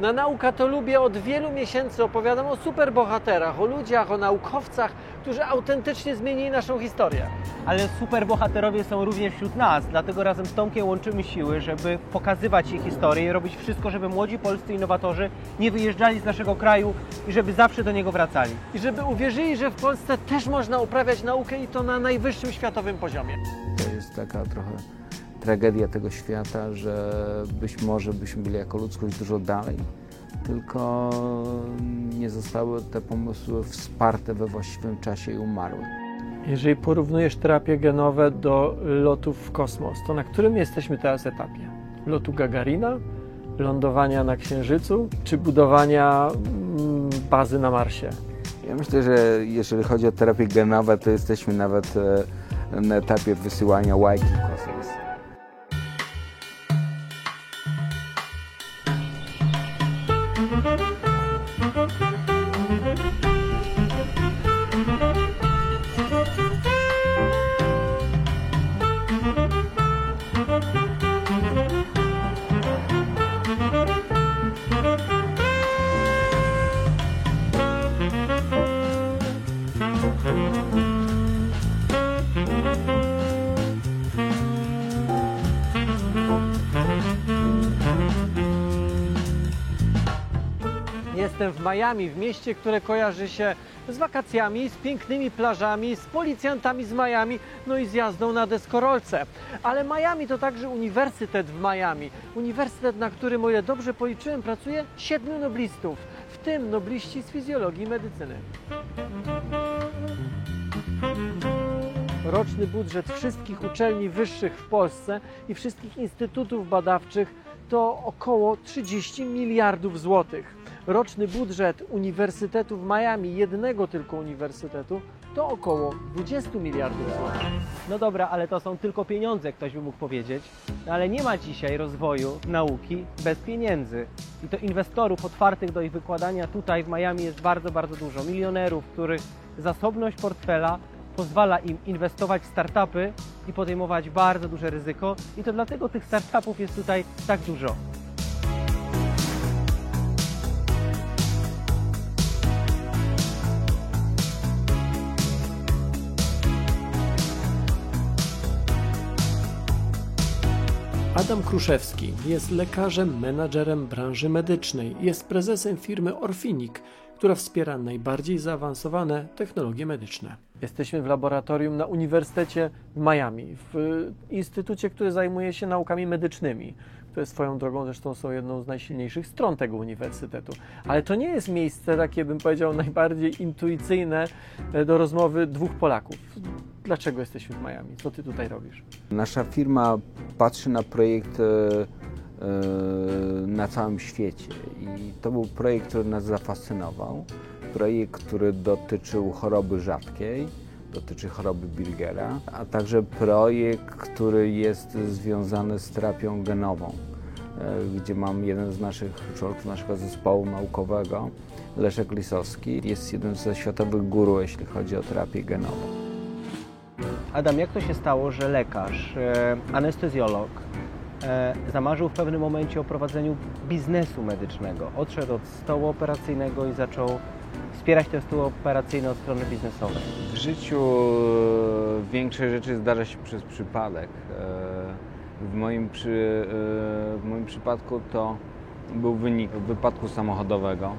Na Nauka to lubię od wielu miesięcy opowiadam o superbohaterach, o ludziach, o naukowcach, którzy autentycznie zmienili naszą historię. Ale superbohaterowie są również wśród nas, dlatego razem z Tomkiem łączymy siły, żeby pokazywać ich historię i robić wszystko, żeby młodzi polscy innowatorzy nie wyjeżdżali z naszego kraju i żeby zawsze do niego wracali. I żeby uwierzyli, że w Polsce też można uprawiać naukę i to na najwyższym światowym poziomie. To jest taka trochę tragedia tego świata, że być może byśmy byli jako ludzkość dużo dalej, tylko nie zostały te pomysły wsparte we właściwym czasie i umarły. Jeżeli porównujesz terapie genowe do lotów w kosmos, to na którym jesteśmy teraz etapie? Lotu Gagarina, lądowania na Księżycu, czy budowania mm, bazy na Marsie? Ja myślę, że jeżeli chodzi o terapię genowe, to jesteśmy nawet e, na etapie wysyłania łajki Jestem w Miami, w mieście, które kojarzy się z wakacjami, z pięknymi plażami, z policjantami z Miami, no i z jazdą na deskorolce. Ale Miami to także uniwersytet w Miami. Uniwersytet, na którym, o ile dobrze policzyłem, pracuje siedmiu noblistów, w tym nobliści z fizjologii i medycyny. Roczny budżet wszystkich uczelni wyższych w Polsce i wszystkich instytutów badawczych to około 30 miliardów złotych. Roczny budżet Uniwersytetu w Miami, jednego tylko uniwersytetu, to około 20 miliardów złotych. No dobra, ale to są tylko pieniądze, ktoś by mógł powiedzieć. No ale nie ma dzisiaj rozwoju nauki bez pieniędzy. I to inwestorów otwartych do ich wykładania tutaj w Miami jest bardzo, bardzo dużo. Milionerów, których zasobność portfela pozwala im inwestować w startupy i podejmować bardzo duże ryzyko. I to dlatego tych startupów jest tutaj tak dużo. Adam Kruszewski jest lekarzem, menadżerem branży medycznej. Jest prezesem firmy Orfinik, która wspiera najbardziej zaawansowane technologie medyczne. Jesteśmy w laboratorium na Uniwersytecie w Miami, w instytucie, który zajmuje się naukami medycznymi. Swoją drogą zresztą są jedną z najsilniejszych stron tego uniwersytetu. Ale to nie jest miejsce takie, bym powiedział, najbardziej intuicyjne e, do rozmowy dwóch Polaków. Dlaczego jesteśmy w Miami? Co ty tutaj robisz? Nasza firma patrzy na projekt e, e, na całym świecie i to był projekt, który nas zafascynował. Projekt, który dotyczył choroby rzadkiej, dotyczy choroby Bilgera, a także projekt, który jest związany z terapią genową, e, gdzie mam jeden z naszych członków naszego zespołu naukowego, Leszek Lisowski, jest jeden ze światowych guru, jeśli chodzi o terapię genową. Adam, jak to się stało, że lekarz, e, anestezjolog e, zamarzył w pewnym momencie o prowadzeniu biznesu medycznego? Odszedł od stołu operacyjnego i zaczął wspierać ten stół operacyjny od strony biznesowej. W życiu e, większość rzeczy zdarza się przez przypadek. E, W moim, przy, e, w moim przypadku to był wynik wypadku samochodowego,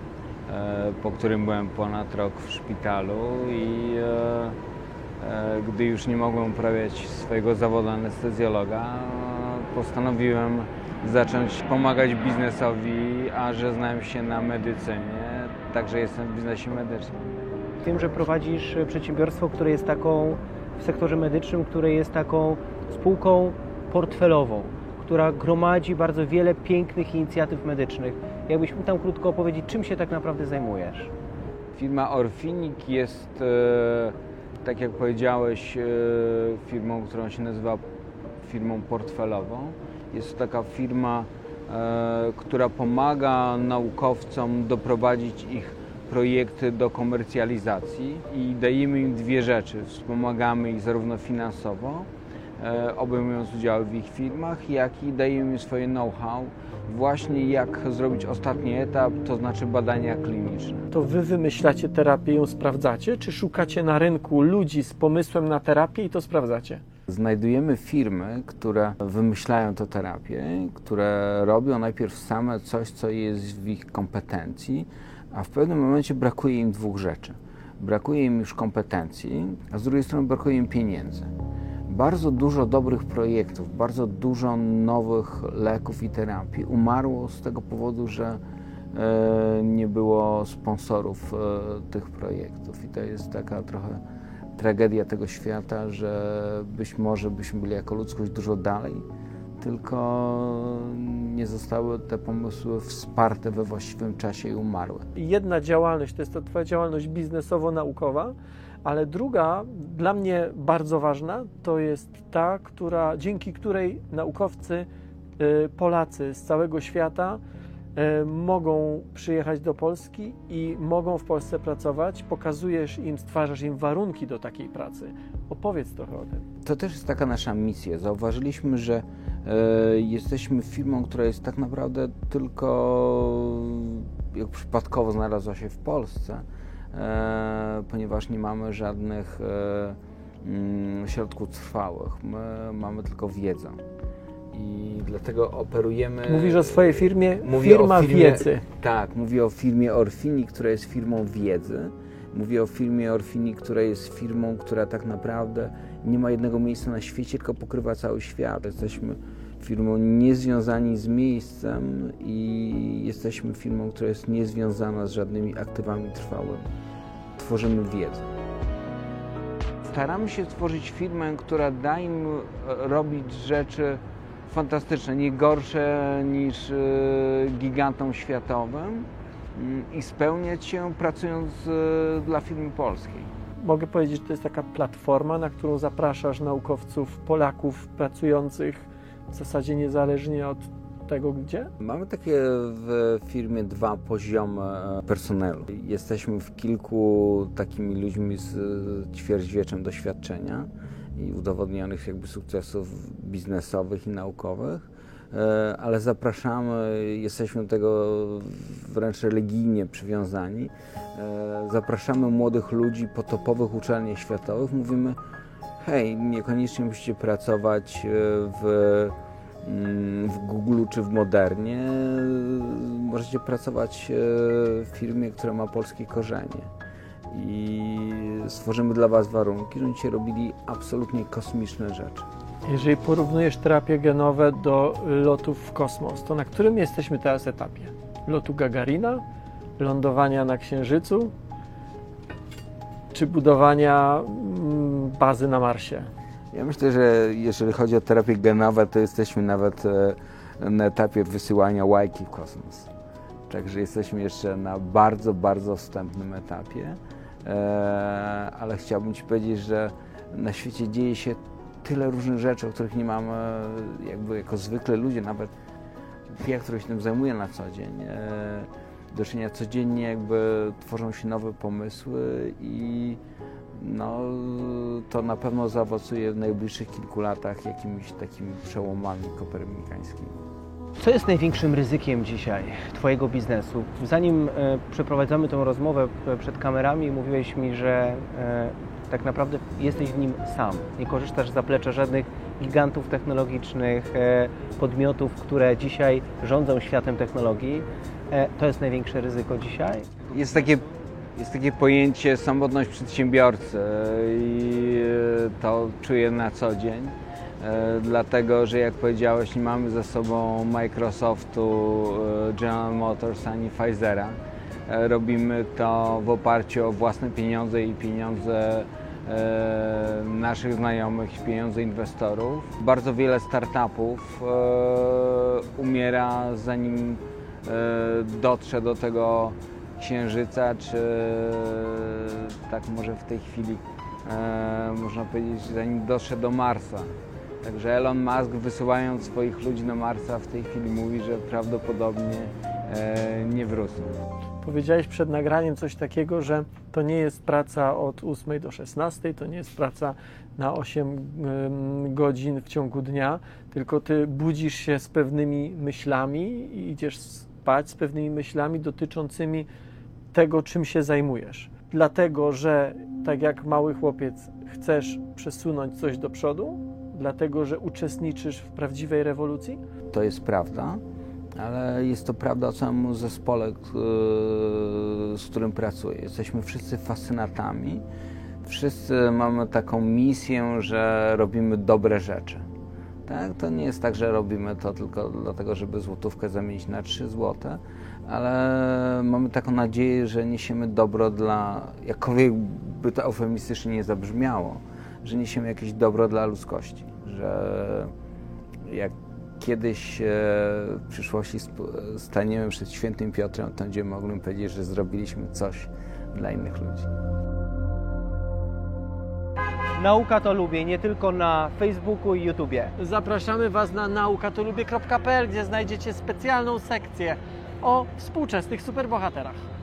po którym byłem ponad rok w szpitalu i gdy już nie mogłem uprawiać swojego zawodu anestezjologa, postanowiłem zacząć pomagać biznesowi, a że znałem się na medycynie, także jestem w biznesie medycznym. Tym, że prowadzisz przedsiębiorstwo, które jest taką w sektorze medycznym, które jest taką spółką portfelową, która gromadzi bardzo wiele pięknych inicjatyw medycznych. Jakbyś mógł tam krótko opowiedzieć, czym się tak naprawdę zajmujesz? Firma Orfinik jest, e, tak jak powiedziałeś, e, firmą, którą się nazywa firmą portfelową. Jest to taka firma, która pomaga naukowcom doprowadzić ich projekty do komercjalizacji i dajemy im dwie rzeczy. Wspomagamy ich zarówno finansowo, e, obejmując udział w ich firmach, jak i dajemy im swoje know-how właśnie jak zrobić ostatni etap, to znaczy badania kliniczne. To wy wymyślacie terapię ją sprawdzacie, czy szukacie na rynku ludzi z pomysłem na terapię i to sprawdzacie? Znajdujemy firmy, które wymyślają tę terapię, które robią najpierw same coś, co jest w ich kompetencji, a w pewnym momencie brakuje im dwóch rzeczy. Brakuje im już kompetencji, a z drugiej strony brakuje im pieniędzy. Bardzo dużo dobrych projektów, bardzo dużo nowych leków i terapii umarło z tego powodu, że e, nie było sponsorów e, tych projektów. I to jest taka trochę tragedia tego świata, że być może byśmy byli jako ludzkość dużo dalej, tylko nie zostały te pomysły wsparte we właściwym czasie i umarły. Jedna działalność to jest to Twoja działalność biznesowo-naukowa, ale druga, dla mnie bardzo ważna, to jest ta, która, dzięki której naukowcy, y, Polacy z całego świata mogą przyjechać do Polski i mogą w Polsce pracować. Pokazujesz im, stwarzasz im warunki do takiej pracy. Opowiedz trochę o tym. To też jest taka nasza misja. Zauważyliśmy, że e, jesteśmy firmą, która jest tak naprawdę tylko jak przypadkowo znalazła się w Polsce E, ponieważ nie mamy żadnych e, mm, środków trwałych. My mamy tylko wiedzę. I dlatego operujemy. Mówisz o swojej firmie? Mówię firma firmie, wiedzy. Tak, mówię o firmie Orfini, która jest firmą wiedzy. Mówię o firmie Orfini, która jest firmą, która tak naprawdę nie ma jednego miejsca na świecie, tylko pokrywa cały świat. Jesteśmy firmą niezwiązani z miejscem i jesteśmy firmą, która jest niezwiązana z żadnymi aktywami trwałymi. Tworzymy wiedzę. Staramy się stworzyć firmę, która da im e, robić rzeczy fantastyczne, nie gorsze niż e, gigantom światowym mm, i spełniać się pracując e, dla firmy polskiej mogę powiedzieć, że to jest taka platforma, na którą zapraszasz naukowców, Polaków pracujących w zasadzie niezależnie od tego gdzie? Mamy takie w firmie dwa poziomy personelu. Jesteśmy w kilku takimi ludźmi z ćwierćwieczem doświadczenia i udowodnionych jakby sukcesów biznesowych i naukowych e, ale zapraszamy, jesteśmy do tego wręcz religijnie przywiązani. E, zapraszamy młodych ludzi po topowych uczelniach światowych. Mówimy, hej, niekoniecznie musicie pracować e, w Mm, w Google czy w Modernie możecie pracować w firmie, która ma polskie korzenie. I stworzymy dla Was warunki, żebyście robili absolutnie kosmiczne rzeczy. Jeżeli porównujesz terapie genowe do lotów w kosmos, to na którym jesteśmy teraz etapie? Lotu Gagarina, lądowania na Księżycu, czy budowania mm, bazy na Marsie? Ja myślę, że jeżeli chodzi o terapię genową, to jesteśmy nawet e, na etapie wysyłania łajki w kosmos. Także jesteśmy jeszcze na bardzo, bardzo wstępnym etapie. E, ale chciałbym Ci powiedzieć, że na świecie dzieje się tyle różnych rzeczy, o których nie mamy jakby jako zwykle ludzie, nawet ja, który się tym zajmuję na co dzień. E, do czynienia codziennie jakby tworzą się nowe pomysły i no, to na pewno zaowocuje w najbliższych kilku latach jakimiś takimi przełomami kopernikańskimi. Co jest największym ryzykiem dzisiaj Twojego biznesu? Zanim e, przeprowadzamy tę rozmowę przed kamerami, mówiłeś mi, że e, tak naprawdę jesteś w nim sam. Nie korzystasz z zaplecza żadnych gigantów technologicznych, e, podmiotów, które dzisiaj rządzą światem technologii. E, to jest największe ryzyko dzisiaj? Jest takie jest takie pojęcie samotność przedsiębiorcy i e, to czuję na co dzień. E, dlatego, że jak powiedziałeś, nie mamy ze sobą Microsoftu, e, General Motors ani Pfizera. Robimy to w oparciu o własne pieniądze i pieniądze naszych znajomych pieniądze inwestorów. Bardzo wiele startupów umiera zanim dotrze do tego Księżyca, czy tak może w tej chwili e, można powiedzieć, zanim doszedł do Marsa. Także Elon Musk wysyłając swoich ludzi na Marsa w tej chwili mówi, że prawdopodobnie e, nie wrócą. Powiedziałeś przed nagraniem coś takiego, że to nie jest praca od 8 do 16, to nie jest praca na 8 ym, godzin w ciągu dnia, tylko ty budzisz się z pewnymi myślami i idziesz spać z pewnymi myślami dotyczącymi tego, czym się zajmujesz. Dlatego, że tak jak mały chłopiec chcesz przesunąć coś do przodu, dlatego, że uczestniczysz w prawdziwej rewolucji? To jest prawda, ale jest to prawda o całym zespole, k- z którym pracuję. Jesteśmy wszyscy fascynatami. Wszyscy mamy taką misję, że robimy dobre rzeczy. Tak? To nie jest tak, że robimy to tylko dlatego, żeby złotówkę zamienić na 3 złote, ale mamy taką nadzieję, że niesiemy dobro dla, jakkolwiek by to eufemistycznie nie zabrzmiało, że niesiemy jakieś dobro dla ludzkości, że jak kiedyś e, w przyszłości staniemy przed świętym Piotrem, to będziemy mogli powiedzieć, że zrobiliśmy coś dla innych ludzi. Nauka to lubię, nie tylko na Facebooku i YouTubie. Zapraszamy Was na naukatolubie.pl, gdzie znajdziecie specjalną sekcję o współczesnych superbohaterach.